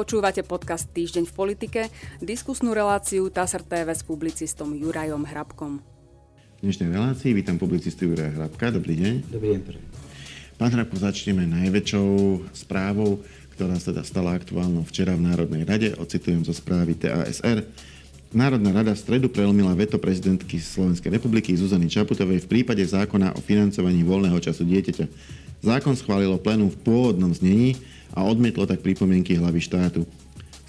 Počúvate podcast Týždeň v politike, diskusnú reláciu TASR TV s publicistom Jurajom Hrabkom. V dnešnej relácii vítam publicistu Juraja Hrabka. Dobrý deň. Dobrý deň. Pán Hrabko, začneme najväčšou správou, ktorá sa teda stala aktuálnou včera v Národnej rade. Ocitujem zo správy TASR. Národná rada v stredu prelomila veto prezidentky Slovenskej republiky Zuzany Čaputovej v prípade zákona o financovaní voľného času dieťaťa. Zákon schválilo plénum v pôvodnom znení, a odmietlo tak pripomienky hlavy štátu.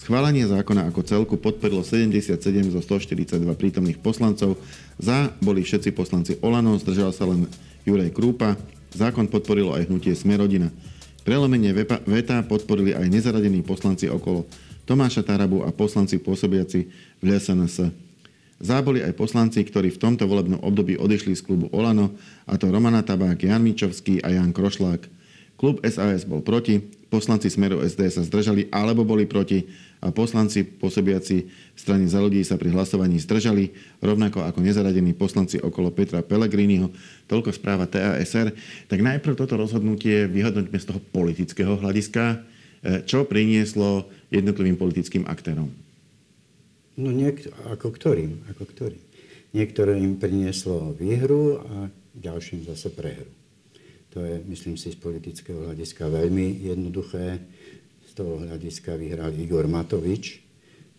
Schválenie zákona ako celku podporilo 77 zo 142 prítomných poslancov. Za boli všetci poslanci Olano, zdržal sa len Juraj Krúpa. Zákon podporilo aj hnutie Smerodina. Prelomenie veta podporili aj nezaradení poslanci okolo Tomáša Tarabu a poslanci pôsobiaci v LSNS. Záboli aj poslanci, ktorí v tomto volebnom období odišli z klubu Olano, a to Romana Tabák, Jan Mičovský a Jan Krošlák. Klub SAS bol proti, poslanci Smeru SD sa zdržali alebo boli proti a poslanci pôsobiaci strane za ľudí sa pri hlasovaní zdržali, rovnako ako nezaradení poslanci okolo Petra Pellegriniho. Toľko správa TASR. Tak najprv toto rozhodnutie vyhodnoťme z toho politického hľadiska. E, čo prinieslo jednotlivým politickým aktérom? No niek- ako ktorým, ako ktorým. Niektorým prinieslo výhru a ďalším zase prehru. To je, myslím si, z politického hľadiska veľmi jednoduché. Z toho hľadiska vyhral Igor Matovič,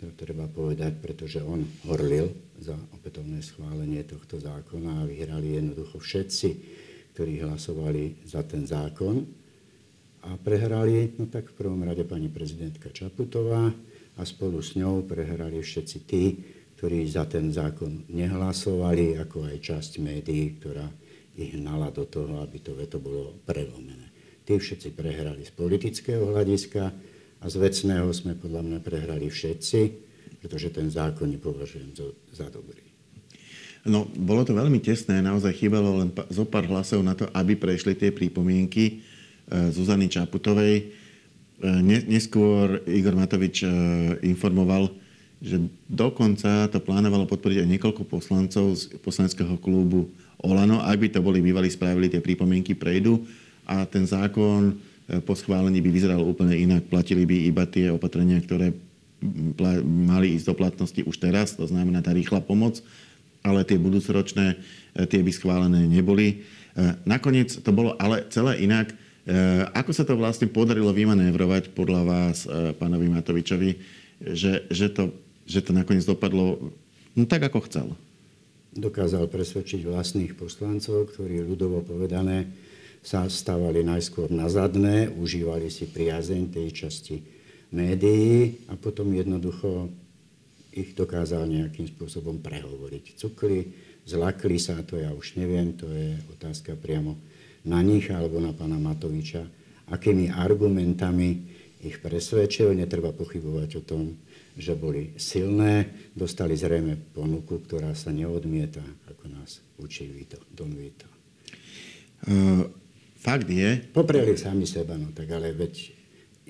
to treba povedať, pretože on horlil za opätovné schválenie tohto zákona a vyhrali jednoducho všetci, ktorí hlasovali za ten zákon. A prehrali, no tak v prvom rade pani prezidentka Čaputová a spolu s ňou prehrali všetci tí, ktorí za ten zákon nehlasovali, ako aj časť médií, ktorá ich hnala do toho, aby to veto bolo prelomené. Tí všetci prehrali z politického hľadiska a z vecného sme podľa mňa prehrali všetci, pretože ten zákon nepovažujem za, dobrý. No, bolo to veľmi tesné, naozaj chýbalo len zo pár hlasov na to, aby prešli tie prípomienky e, Zuzany Čaputovej. E, neskôr Igor Matovič e, informoval, že dokonca to plánovalo podporiť aj niekoľko poslancov z poslaneckého klubu Olano, ak by to boli bývali spravili, tie pripomienky prejdú a ten zákon e, po schválení by vyzeral úplne inak. Platili by iba tie opatrenia, ktoré mali ísť do platnosti už teraz, to znamená tá rýchla pomoc, ale tie budúcoročné, e, tie by schválené neboli. E, nakoniec to bolo ale celé inak. Ako sa to vlastne podarilo vymanévrovať podľa vás, pánovi Matovičovi, že, že, to, že to nakoniec dopadlo no, tak, ako chcel? Dokázal presvedčiť vlastných poslancov, ktorí ľudovo povedané sa stávali najskôr na zadné, užívali si priazeň tej časti médií a potom jednoducho ich dokázal nejakým spôsobom prehovoriť. Cukli, zlakli sa, to ja už neviem, to je otázka priamo na nich alebo na pána Matoviča, akými argumentami ich presvedčil. Netreba pochybovať o tom, že boli silné, dostali zrejme ponuku, ktorá sa neodmieta, ako nás učí Vito, Don Vito. Uh, fakt je... Popreli sami seba, no tak ale veď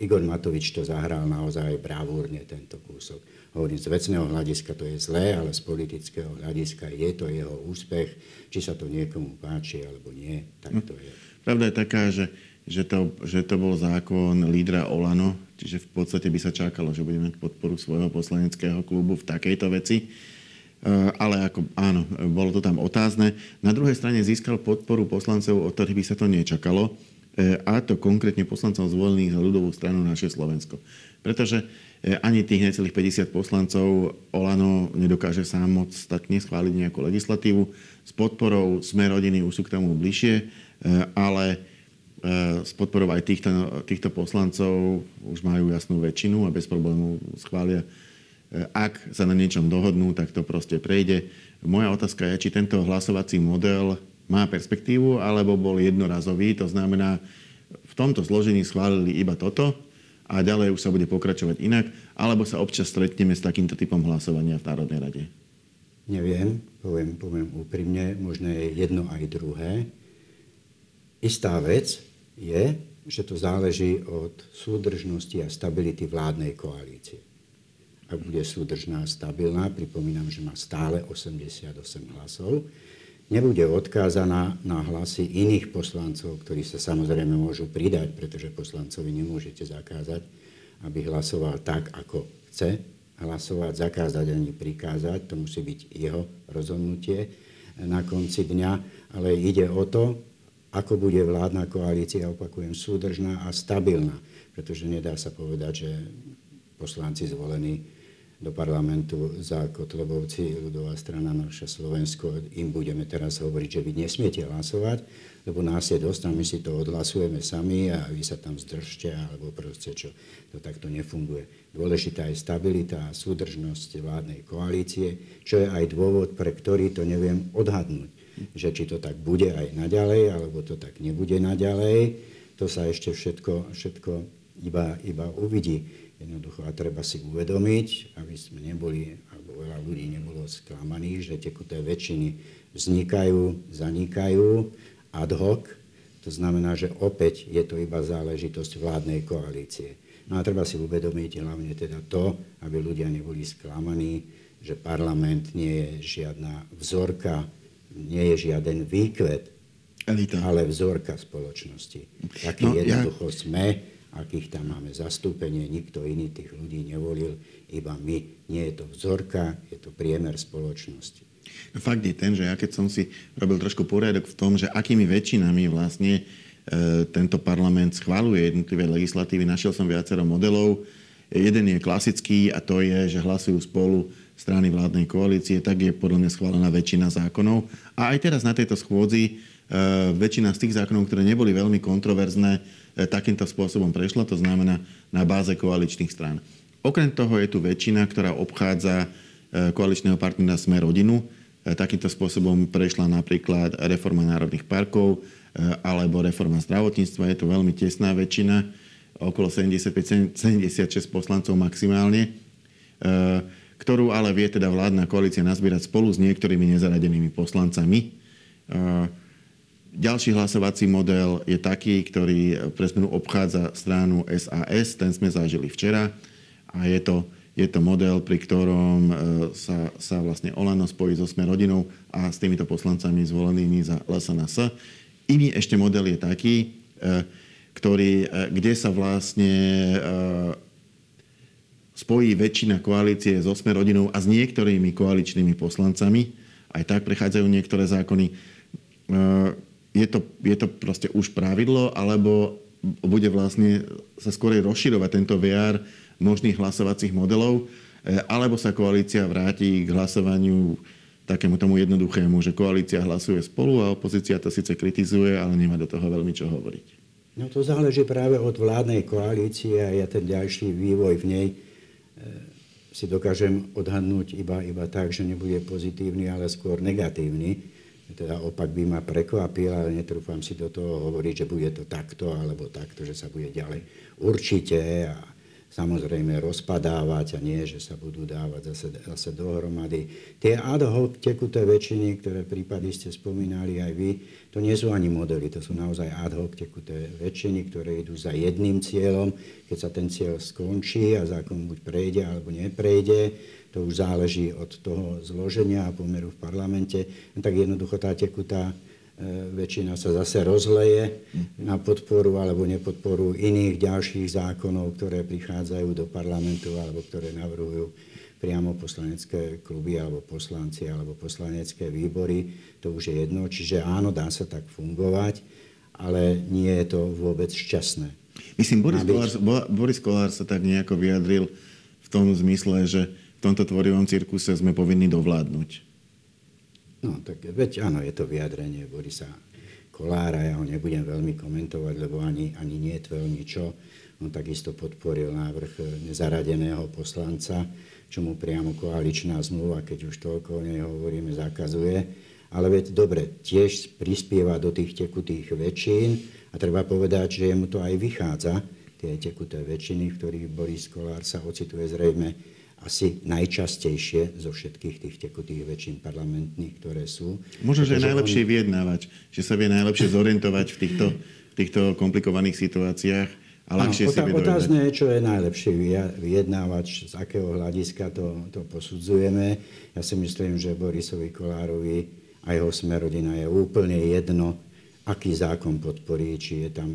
Igor Matovič to zahral naozaj bravúrne tento kúsok. Hovorím, z vecného hľadiska to je zlé, ale z politického hľadiska je to jeho úspech. Či sa to niekomu páči alebo nie, tak to je. Pravda je taká, že že to, že to bol zákon lídra Olano, čiže v podstate by sa čakalo, že budeme mať podporu svojho poslaneckého klubu v takejto veci. E, ale ako, áno, bolo to tam otázne. Na druhej strane získal podporu poslancov, od ktorých by sa to nečakalo, e, a to konkrétne poslancov zvolených za ľudovú stranu naše Slovensko. Pretože e, ani tých necelých 50 poslancov Olano nedokáže sám moc statne schváliť nejakú legislatívu. S podporou sme rodiny už sú k tomu bližšie, ale s podporou aj týchto, týchto poslancov už majú jasnú väčšinu a bez problémov schvália. Ak sa na niečom dohodnú, tak to proste prejde. Moja otázka je, či tento hlasovací model má perspektívu, alebo bol jednorazový. To znamená, v tomto zložení schválili iba toto a ďalej už sa bude pokračovať inak, alebo sa občas stretneme s takýmto typom hlasovania v Národnej rade? Neviem, poviem, poviem úprimne, možno je jedno aj druhé. Istá vec, je, že to záleží od súdržnosti a stability vládnej koalície. Ak bude súdržná a stabilná, pripomínam, že má stále 88 hlasov, nebude odkázaná na hlasy iných poslancov, ktorí sa samozrejme môžu pridať, pretože poslancovi nemôžete zakázať, aby hlasoval tak, ako chce hlasovať, zakázať ani prikázať. To musí byť jeho rozhodnutie na konci dňa. Ale ide o to, ako bude vládna koalícia, opakujem, súdržná a stabilná. Pretože nedá sa povedať, že poslanci zvolení do parlamentu za Kotlebovci, ľudová strana naša Slovensko, im budeme teraz hovoriť, že vy nesmiete hlasovať, lebo nás je dosť a my si to odhlasujeme sami a vy sa tam zdržte, alebo proste čo, to takto nefunguje. Dôležitá je stabilita a súdržnosť vládnej koalície, čo je aj dôvod, pre ktorý to neviem odhadnúť. Že či to tak bude aj naďalej, alebo to tak nebude naďalej, to sa ešte všetko, všetko iba, iba uvidí. Jednoducho a treba si uvedomiť, aby sme neboli, alebo veľa ľudí nebolo sklamaných, že tekuté väčšiny vznikajú, zanikajú ad hoc. To znamená, že opäť je to iba záležitosť vládnej koalície. No a treba si uvedomiť hlavne teda to, aby ľudia neboli sklamaní, že parlament nie je žiadna vzorka, nie je žiaden výkvet, Elita. ale vzorka spoločnosti. Taký no, jednoducho ja... sme akých tam máme zastúpenie, nikto iný tých ľudí nevolil, iba my. Nie je to vzorka, je to priemer spoločnosti. No, fakt je ten, že ja keď som si robil trošku poriadok v tom, že akými väčšinami vlastne e, tento parlament schváluje jednotlivé legislatívy, našiel som viacero modelov. Jeden je klasický a to je, že hlasujú spolu strany vládnej koalície, tak je podľa mňa schválená väčšina zákonov. A aj teraz na tejto schôdzi e, väčšina z tých zákonov, ktoré neboli veľmi kontroverzné, E, takýmto spôsobom prešla, to znamená na báze koaličných strán. Okrem toho je tu väčšina, ktorá obchádza e, koaličného partnera Sme rodinu. Takýmto spôsobom prešla napríklad reforma národných parkov alebo reforma zdravotníctva. Je to veľmi tesná väčšina, okolo 75-76 poslancov maximálne, ktorú ale vie teda vládna koalícia nazbierať spolu s niektorými nezaradenými poslancami. Ďalší hlasovací model je taký, ktorý pre zmenu obchádza stranu SAS, ten sme zažili včera a je to, je to model, pri ktorom e, sa, sa vlastne Olano spojí so Sme rodinou a s týmito poslancami zvolenými za LSNS. Iný ešte model je taký, e, ktorý, e, kde sa vlastne spojí väčšina koalície so Sme rodinou a s niektorými koaličnými poslancami. Aj tak prechádzajú niektoré zákony je to, je to proste už pravidlo, alebo bude vlastne sa skôr rozširovať tento VR možných hlasovacích modelov, e, alebo sa koalícia vráti k hlasovaniu takému tomu jednoduchému, že koalícia hlasuje spolu a opozícia to síce kritizuje, ale nemá do toho veľmi čo hovoriť. No to záleží práve od vládnej koalície a ja ten ďalší vývoj v nej si dokážem odhadnúť iba, iba tak, že nebude pozitívny, ale skôr negatívny. Teda opak by ma prekvapil, ale netrúfam si do toho hovoriť, že bude to takto alebo takto, že sa bude ďalej určite a samozrejme rozpadávať a nie, že sa budú dávať zase, zase dohromady. Tie ad hoc tekuté väčšiny, ktoré prípady ste spomínali aj vy, to nie sú ani modely, to sú naozaj ad hoc tekuté väčšiny, ktoré idú za jedným cieľom. Keď sa ten cieľ skončí a zákon buď prejde alebo neprejde, to už záleží od toho zloženia a pomeru v parlamente, tak jednoducho tá tekutá väčšina sa zase rozleje na podporu alebo nepodporu iných ďalších zákonov, ktoré prichádzajú do parlamentu alebo ktoré navrhujú priamo poslanecké kluby alebo poslanci alebo poslanecké výbory. To už je jedno. Čiže áno, dá sa tak fungovať, ale nie je to vôbec šťastné. Myslím, Boris, Kolár, Boris Kolár sa tak nejako vyjadril v tom zmysle, že v tomto tvorivom cirkuse sme povinní dovládnuť. No, tak veď áno, je to vyjadrenie Borisa Kolára, ja ho nebudem veľmi komentovať, lebo ani, ani nie je veľmi čo. On takisto podporil návrh nezaradeného poslanca, čo mu priamo koaličná zmluva, keď už toľko o nej hovoríme, zakazuje. Ale veď dobre, tiež prispieva do tých tekutých väčšín a treba povedať, že jemu to aj vychádza, tie tekuté väčšiny, v ktorých Boris Kolár sa ocituje zrejme asi najčastejšie zo všetkých tých tekutých väčšín parlamentných, ktoré sú. Možno, že je najlepšie on... vyjednávať, že sa vie najlepšie zorientovať v týchto, v týchto komplikovaných situáciách a ľahšie no, si vie Otázne je, čo je najlepšie vyjednávať, z akého hľadiska to, to posudzujeme. Ja si myslím, že Borisovi Kolárovi a jeho smerodina je úplne jedno, aký zákon podporí, či je tam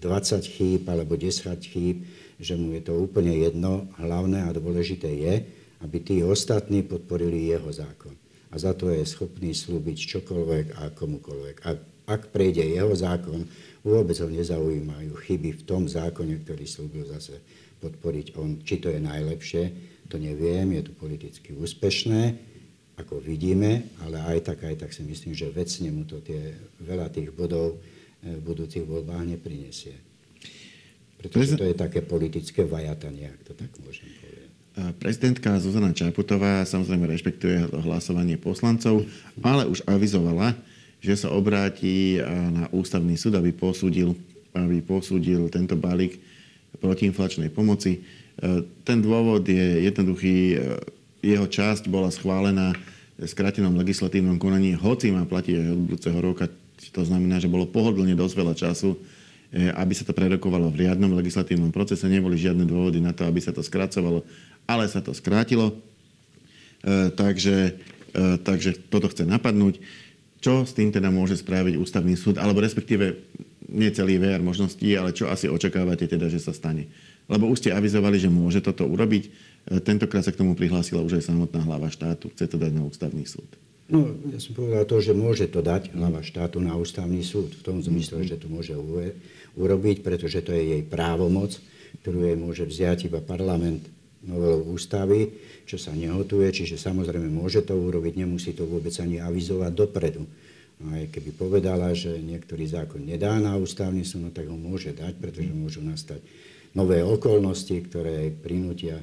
20 chýb alebo 10 chýb, že mu je to úplne jedno. Hlavné a dôležité je, aby tí ostatní podporili jeho zákon. A za to je schopný slúbiť čokoľvek a komukoľvek. A ak prejde jeho zákon, vôbec ho nezaujímajú chyby v tom zákone, ktorý slúbil zase podporiť on. Či to je najlepšie, to neviem, je to politicky úspešné, ako vidíme, ale aj tak, aj tak si myslím, že vecne mu to tie, veľa tých bodov eh, v budúcich voľbách neprinesie. Pretože to je také politické vajatanie, ak to tak môžem povedať. Prezidentka Zuzana Čaputová samozrejme rešpektuje hlasovanie poslancov, ale už avizovala, že sa obráti na ústavný súd, aby posúdil, aby posúdil tento balík protiinflačnej pomoci. Ten dôvod je jednoduchý. Jeho časť bola schválená v skratenom legislatívnom konaní, hoci má platiť aj od budúceho roka. To znamená, že bolo pohodlne dosť veľa času, e, aby sa to prerokovalo v riadnom legislatívnom procese. Neboli žiadne dôvody na to, aby sa to skracovalo, ale sa to skrátilo. E, takže, e, takže toto chce napadnúť. Čo s tým teda môže spraviť ústavný súd, alebo respektíve nie celý VR možností, ale čo asi očakávate teda, že sa stane? Lebo už ste avizovali, že môže toto urobiť. E, tentokrát sa k tomu prihlásila už aj samotná hlava štátu. Chce to dať na ústavný súd. No, ja som povedal to, že môže to dať hlava štátu na ústavný súd. V tom zmysle, že to môže urobiť, pretože to je jej právomoc, ktorú jej môže vziať iba parlament novelou ústavy, čo sa nehotuje, čiže samozrejme môže to urobiť, nemusí to vôbec ani avizovať dopredu. No aj keby povedala, že niektorý zákon nedá na ústavný súd, no tak ho môže dať, pretože môžu nastať nové okolnosti, ktoré prinútia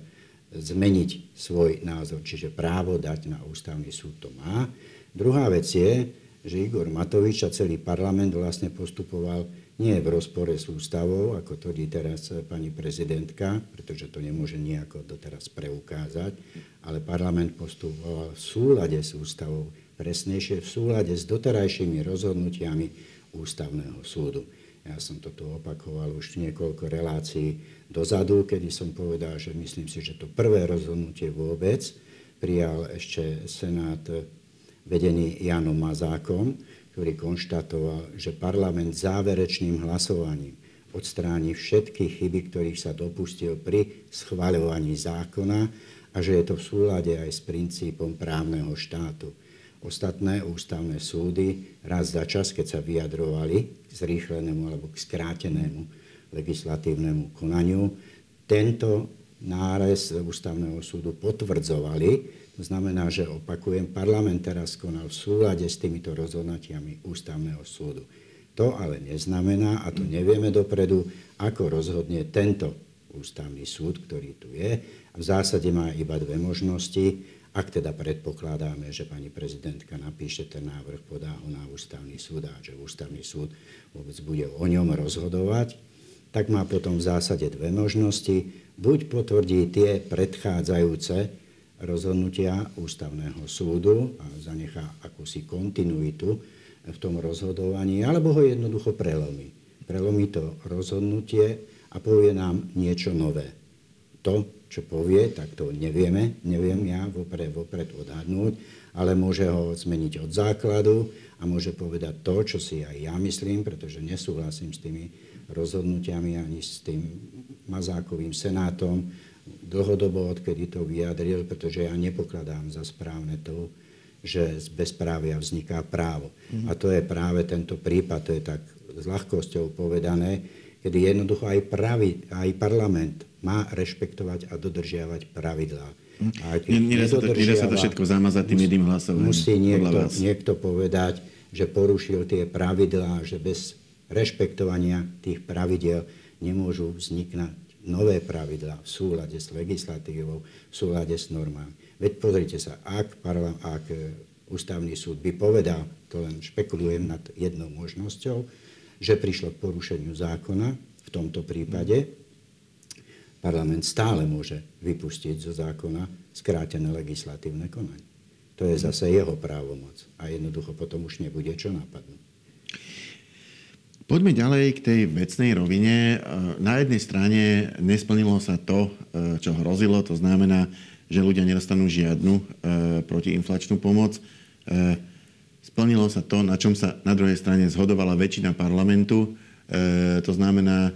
zmeniť svoj názor, čiže právo dať na ústavný súd to má. Druhá vec je, že Igor Matovič a celý parlament vlastne postupoval nie v rozpore s ústavou, ako tvrdí teraz pani prezidentka, pretože to nemôže nejako doteraz preukázať, ale parlament postupoval v súlade s ústavou, presnejšie v súlade s doterajšími rozhodnutiami ústavného súdu. Ja som to tu opakoval už niekoľko relácií dozadu, kedy som povedal, že myslím si, že to prvé rozhodnutie vôbec prijal ešte Senát vedený Janom Mazákom, ktorý konštatoval, že parlament záverečným hlasovaním odstráni všetky chyby, ktorých sa dopustil pri schvaľovaní zákona a že je to v súlade aj s princípom právneho štátu. Ostatné ústavné súdy raz za čas, keď sa vyjadrovali k zrýchlenému alebo k skrátenému legislatívnemu konaniu, tento nárez ústavného súdu potvrdzovali. To znamená, že opakujem, parlament teraz konal v súlade s týmito rozhodnutiami ústavného súdu. To ale neznamená, a to nevieme dopredu, ako rozhodne tento ústavný súd, ktorý tu je. V zásade má iba dve možnosti ak teda predpokladáme, že pani prezidentka napíše ten návrh, podá ho na ústavný súd a že ústavný súd vôbec bude o ňom rozhodovať, tak má potom v zásade dve možnosti. Buď potvrdí tie predchádzajúce rozhodnutia ústavného súdu a zanechá akúsi kontinuitu v tom rozhodovaní, alebo ho jednoducho prelomí. Prelomí to rozhodnutie a povie nám niečo nové. To, čo povie, tak to nevieme, neviem ja vopred, vopred odhadnúť, ale môže ho zmeniť od základu a môže povedať to, čo si aj ja myslím, pretože nesúhlasím s tými rozhodnutiami ani s tým Mazákovým senátom dlhodobo, odkedy to vyjadril, pretože ja nepokladám za správne to, že z bezprávia vzniká právo. Mm. A to je práve tento prípad, to je tak s ľahkosťou povedané, kedy jednoducho aj, pravi, aj parlament má rešpektovať a dodržiavať pravidlá. A nedá, sa to, nedá sa to všetko zamazať tým jedným hlasovaním. Musí niekto, niekto povedať, že porušil tie pravidlá, že bez rešpektovania tých pravidel nemôžu vzniknúť nové pravidlá v súlade s legislatívou, v súlade s normami. Veď pozrite sa, ak, parla, ak e, ústavný súd by povedal, to len špekulujem nad jednou možnosťou, že prišlo k porušeniu zákona v tomto prípade, parlament stále môže vypustiť zo zákona skrátené legislatívne konanie. To je zase jeho právomoc a jednoducho potom už nebude čo napadnúť. Poďme ďalej k tej vecnej rovine. Na jednej strane nesplnilo sa to, čo hrozilo, to znamená, že ľudia nedostanú žiadnu protiinflačnú pomoc. splnilo sa to, na čom sa na druhej strane zhodovala väčšina parlamentu. E, to znamená,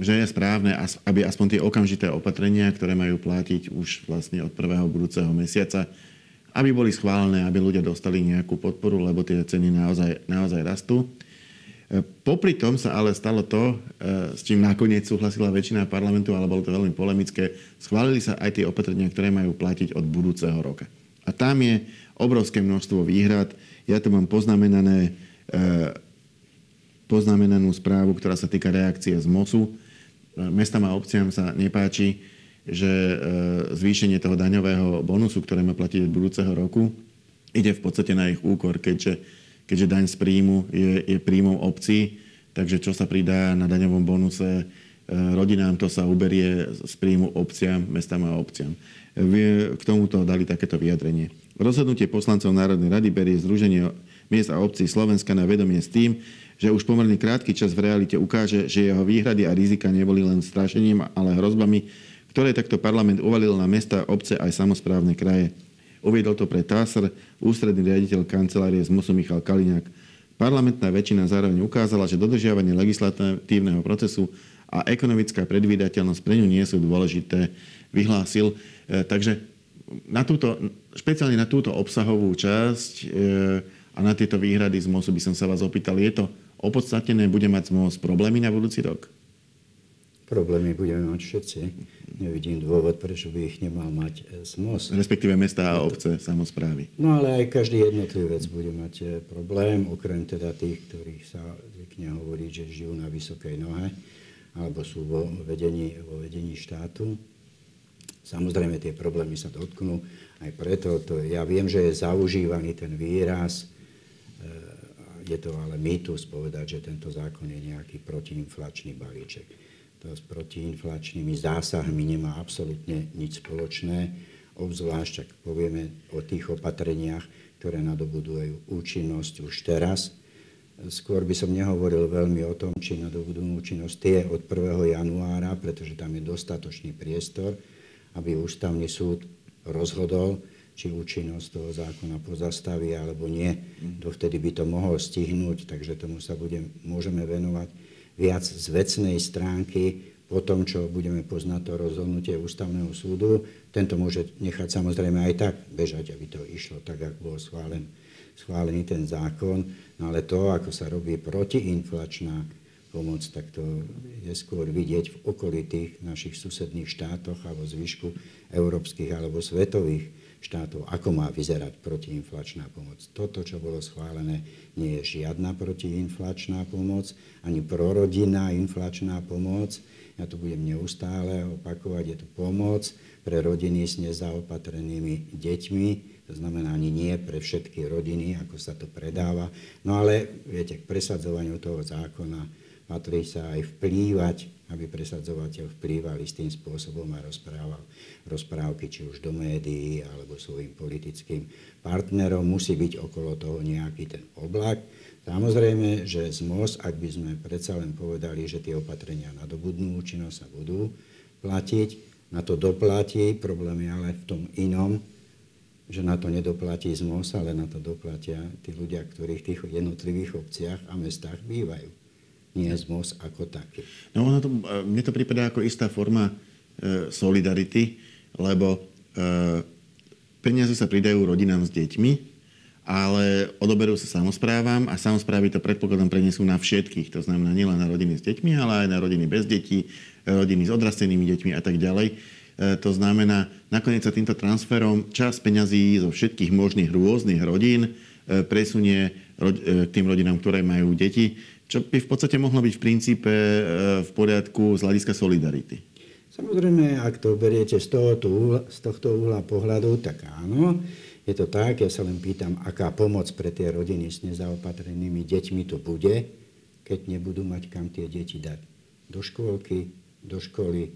že je správne, aby aspoň tie okamžité opatrenia, ktoré majú platiť už vlastne od prvého budúceho mesiaca, aby boli schválené, aby ľudia dostali nejakú podporu, lebo tie ceny naozaj, naozaj rastú. E, popri tom sa ale stalo to, e, s čím nakoniec súhlasila väčšina parlamentu, ale bolo to veľmi polemické. Schválili sa aj tie opatrenia, ktoré majú platiť od budúceho roka. A tam je obrovské množstvo výhrad. Ja tu mám poznamenané, e, poznamenanú správu, ktorá sa týka reakcie z MOSu. Mestám a obciam sa nepáči, že e, zvýšenie toho daňového bonusu, ktoré má platiť od budúceho roku, ide v podstate na ich úkor, keďže, keďže daň z príjmu je, je príjmom obcí, takže čo sa pridá na daňovom bonuse e, rodinám, to sa uberie z príjmu obciam, mestám a obciam. K tomuto dali takéto vyjadrenie. Rozhodnutie poslancov Národnej rady berie Združenie miest a obcí Slovenska na vedomie s tým, že už pomerne krátky čas v realite ukáže, že jeho výhrady a rizika neboli len strašením, ale hrozbami, ktoré takto parlament uvalil na mesta, obce aj samozprávne kraje. Uviedol to pre TASR ústredný riaditeľ kancelárie z MUSu Michal Kaliňák. Parlamentná väčšina zároveň ukázala, že dodržiavanie legislatívneho procesu a ekonomická predvídateľnosť pre ňu nie sú dôležité, vyhlásil. E, takže na túto, špeciálne na túto obsahovú časť e, a na tieto výhrady z MOSu by som sa vás opýtal, je to opodstatnené, bude mať MOS problémy na budúci rok? Problémy budeme mať všetci. Nevidím dôvod, prečo by ich nemal mať e, SMOS. Respektíve mesta a obce, samozprávy. No ale aj každý jednotlivec bude mať e, problém, okrem teda tých, ktorých sa zvykne hovoriť, že žijú na vysokej nohe alebo sú vo vedení, vo vedení štátu. Samozrejme, tie problémy sa dotknú aj preto. To, ja viem, že je zaužívaný ten výraz, e, je to ale mýtus povedať, že tento zákon je nejaký protiinflačný balíček to s protiinflačnými zásahmi nemá absolútne nič spoločné, obzvlášť ak povieme o tých opatreniach, ktoré nadobudú účinnosť už teraz. Skôr by som nehovoril veľmi o tom, či nadobudú účinnosť tie od 1. januára, pretože tam je dostatočný priestor, aby ústavný súd rozhodol, či účinnosť toho zákona pozastaví alebo nie. Dovtedy by to mohol stihnúť, takže tomu sa budem, môžeme venovať viac z vecnej stránky po tom, čo budeme poznať to rozhodnutie ústavného súdu. Tento môže nechať samozrejme aj tak bežať, aby to išlo tak, ako bol schválen, schválený ten zákon. No ale to, ako sa robí protiinflačná pomoc, tak to je skôr vidieť v okolitých našich susedných štátoch alebo zvyšku európskych alebo svetových štátov, ako má vyzerať protiinflačná pomoc. Toto, čo bolo schválené, nie je žiadna protiinflačná pomoc, ani prorodinná inflačná pomoc. Ja to budem neustále opakovať, je to pomoc pre rodiny s nezaopatrenými deťmi, to znamená ani nie pre všetky rodiny, ako sa to predáva. No ale, viete, k presadzovaniu toho zákona patrí sa aj vplývať aby presadzovateľ vplýval istým spôsobom a rozprával rozprávky či už do médií alebo svojim politickým partnerom. Musí byť okolo toho nejaký ten oblak. Samozrejme, že z MOS, ak by sme predsa len povedali, že tie opatrenia nadobudnú účinnosť a budú platiť, na to doplatí, problém je ale v tom inom, že na to nedoplatí z MOS, ale na to doplatia tí ľudia, ktorí v tých jednotlivých obciach a mestách bývajú nie ako taký. No ono to, e, mne to prípada ako istá forma e, solidarity, lebo e, peniaze sa pridajú rodinám s deťmi, ale odoberú sa samozprávam a samozprávy to predpokladom prenesú na všetkých. To znamená nielen na rodiny s deťmi, ale aj na rodiny bez detí, rodiny s odrastenými deťmi a tak ďalej. E, to znamená, nakoniec sa týmto transferom čas peňazí zo všetkých možných rôznych rodín e, presunie e, k tým rodinám, ktoré majú deti čo by v podstate mohlo byť v princípe e, v poriadku z hľadiska solidarity. Samozrejme, ak to beriete z, tohoto, z tohto uhla pohľadu, tak áno, je to tak. Ja sa len pýtam, aká pomoc pre tie rodiny s nezaopatrenými deťmi to bude, keď nebudú mať kam tie deti dať. Do škôlky, do školy,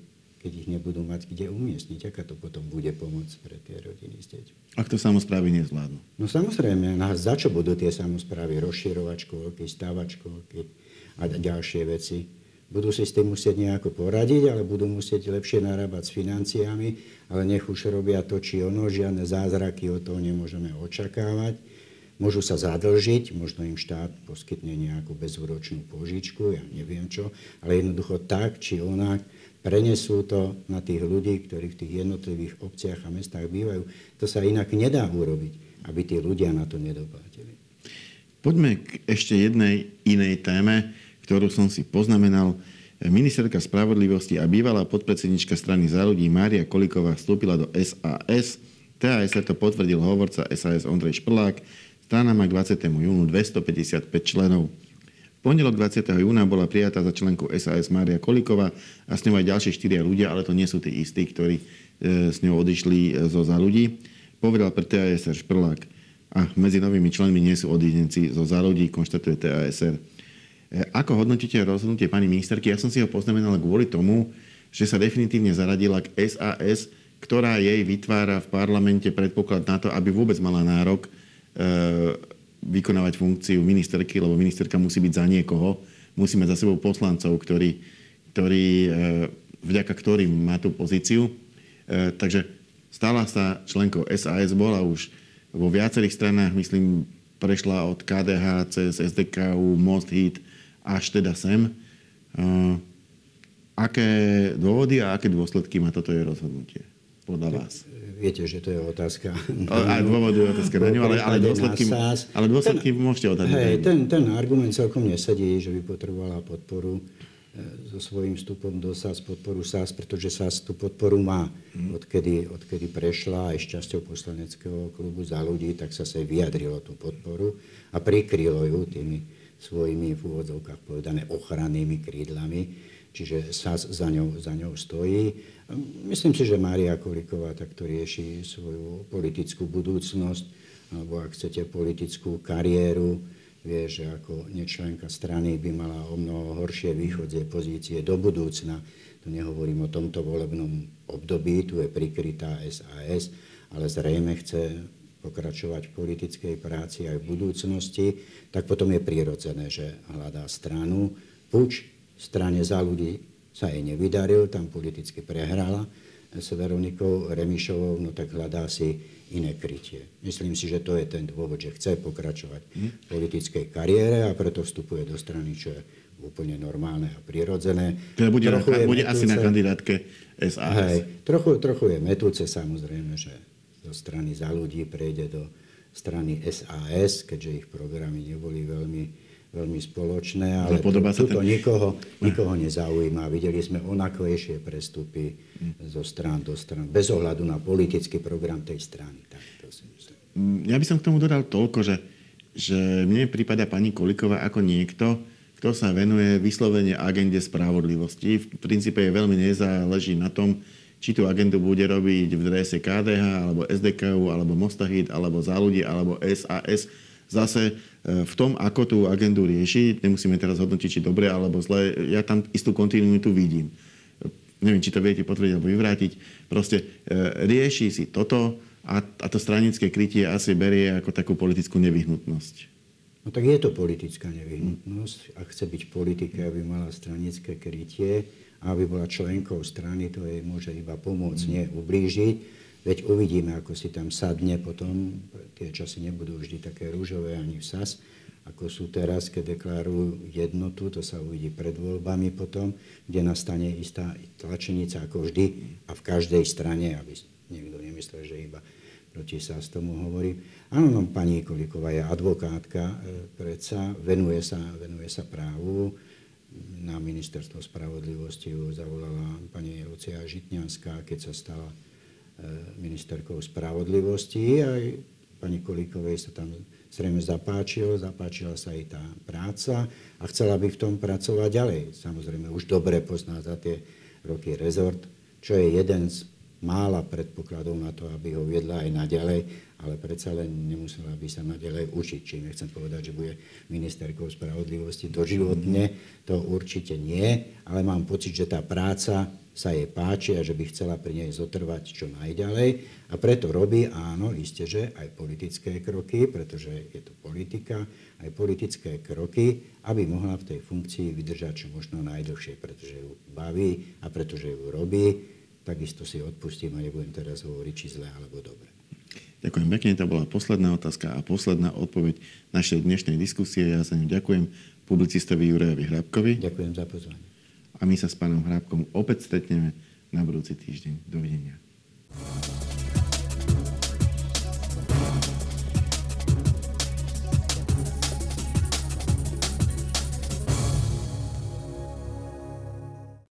keď ich nebudú mať kde umiestniť. Aká to potom bude pomoc pre tie rodiny s deťmi? Ak to samozprávy nezvládnu. No samozrejme, no za čo budú tie samozprávy rozširovať škôlky, stavať škôlky a ďalšie veci? Budú si s tým musieť nejako poradiť, ale budú musieť lepšie narábať s financiami, ale nech už robia to, či ono, žiadne zázraky od toho nemôžeme očakávať. môžu sa zadlžiť, možno im štát poskytne nejakú bezúročnú požičku, ja neviem čo, ale jednoducho tak či onak prenesú to na tých ľudí, ktorí v tých jednotlivých obciach a mestách bývajú. To sa inak nedá urobiť, aby tí ľudia na to nedoplatili. Poďme k ešte jednej inej téme, ktorú som si poznamenal. Ministerka spravodlivosti a bývalá podpredsednička strany za ľudí Mária Koliková vstúpila do SAS. TAS to potvrdil hovorca SAS Ondrej Šprlák. Strana má k 20. júnu 255 členov. Pondelok 20. júna bola prijatá za členku SAS Mária Koliková a s ňou aj ďalšie štyria ľudia, ale to nie sú tí istí, ktorí e, s ňou odišli e, zo za ľudí. Povedal pre TASR Šprlák. A medzi novými členmi nie sú odídenci zo za ľudí, konštatuje TASR. E, ako hodnotíte rozhodnutie pani ministerky? Ja som si ho poznamenal kvôli tomu, že sa definitívne zaradila k SAS, ktorá jej vytvára v parlamente predpoklad na to, aby vôbec mala nárok vykonávať funkciu ministerky, lebo ministerka musí byť za niekoho. Musí mať za sebou poslancov, ktorí, ktorí, e, vďaka ktorým má tú pozíciu. Takže stala sa členkou SAS, bola už vo viacerých stranách, myslím, prešla od KDH cez SDKU, Most Hit, až teda sem. Aké dôvody a aké dôsledky má toto je rozhodnutie podľa vás? Viete, že to je otázka. Aj dôvody je otázka na ňu, ale, ale dôsledky, ale dôsledky ten, môžete odhadnúť. Hej, ten, ten argument celkom nesedí, že by potrebovala podporu e, so svojím vstupom do SAS, podporu SAS, pretože SAS tú podporu má. Hmm. Odkedy, odkedy prešla aj šťasťou poslaneckého klubu za ľudí, tak sa sa vyjadrilo tú podporu a prikrylo ju tými svojimi v úvodzovkách povedané ochrannými krídlami, čiže SAS za ňou, za ňou stojí. Myslím si, že Mária Koliková takto rieši svoju politickú budúcnosť, alebo ak chcete politickú kariéru, vie, že ako nečlenka strany by mala o mnoho horšie východzie pozície do budúcna. Tu nehovorím o tomto volebnom období, tu je prikrytá SAS, ale zrejme chce pokračovať v politickej práci aj v budúcnosti, tak potom je prirodzené, že hľadá stranu. Puč strane za ľudí sa jej nevydaril, tam politicky prehrala s Veronikou Remišovou, no tak hľadá si iné krytie. Myslím si, že to je ten dôvod, že chce pokračovať v politickej kariére a preto vstupuje do strany, čo je úplne normálne a prirodzené. Teda bude, trochu na, bude metúce, asi na kandidátke SAS. Hej, trochu, trochu je metúce samozrejme, že zo strany za ľudí prejde do strany SAS, keďže ich programy neboli veľmi, veľmi spoločné, ale tu, tuto ten... nikoho, nikoho nezaujíma. Videli sme onaklejšie prestupy zo strán do strán, bez ohľadu na politický program tej strany. Tak to si myslím. Mm, ja by som k tomu dodal toľko, že, že mne prípada pani Koliková ako niekto, kto sa venuje vyslovene agende spravodlivosti. V princípe je veľmi nezáleží na tom, či tú agendu bude robiť v drese KDH, alebo SDKU, alebo Mostahit, alebo za ľudí, alebo SAS. Zase e, v tom, ako tú agendu rieši, nemusíme teraz hodnotiť, či dobre alebo zle, ja tam istú kontinuitu vidím. Neviem, či to viete potvrdiť alebo vyvrátiť. Proste e, rieši si toto a, a to stranické krytie asi berie ako takú politickú nevyhnutnosť. No tak je to politická nevyhnutnosť. Ak chce byť politika, aby mala stranické krytie, aby bola členkou strany, to jej môže iba pomôcť, nie ublížiť. Veď uvidíme, ako si tam sadne potom. Tie časy nebudú vždy také rúžové ani v SAS, ako sú teraz, keď deklarujú jednotu, to sa uvidí pred voľbami potom, kde nastane istá tlačenica ako vždy a v každej strane, aby niekto nemyslel, že iba proti SAS tomu hovorí. Áno, no, pani Koliková je advokátka, e, predsa venuje sa, venuje sa právu, na ministerstvo spravodlivosti ju zavolala pani Lucia Žitňanská, keď sa stala ministerkou spravodlivosti. Aj pani Kolíkovej sa tam zrejme zapáčilo, zapáčila sa jej tá práca a chcela by v tom pracovať ďalej. Samozrejme, už dobre pozná za tie roky rezort, čo je jeden z mála predpokladov na to, aby ho viedla aj naďalej, ale predsa len nemusela by sa naďalej učiť. Čiže nechcem povedať, že bude ministerkou spravodlivosti doživotne, to určite nie, ale mám pocit, že tá práca sa jej páči a že by chcela pri nej zotrvať čo najďalej a preto robí, áno, isté, že aj politické kroky, pretože je to politika, aj politické kroky, aby mohla v tej funkcii vydržať čo možno najdlhšie, pretože ju baví a pretože ju robí takisto si odpustím a nebudem teraz hovoriť, či zle alebo dobre. Ďakujem pekne, to bola posledná otázka a posledná odpoveď našej dnešnej diskusie. Ja za ňu ďakujem publicistovi Jurajovi Hrabkovi. Ďakujem za pozvanie a my sa s pánom Hrábkom opäť stretneme na budúci týždeň. Dovidenia.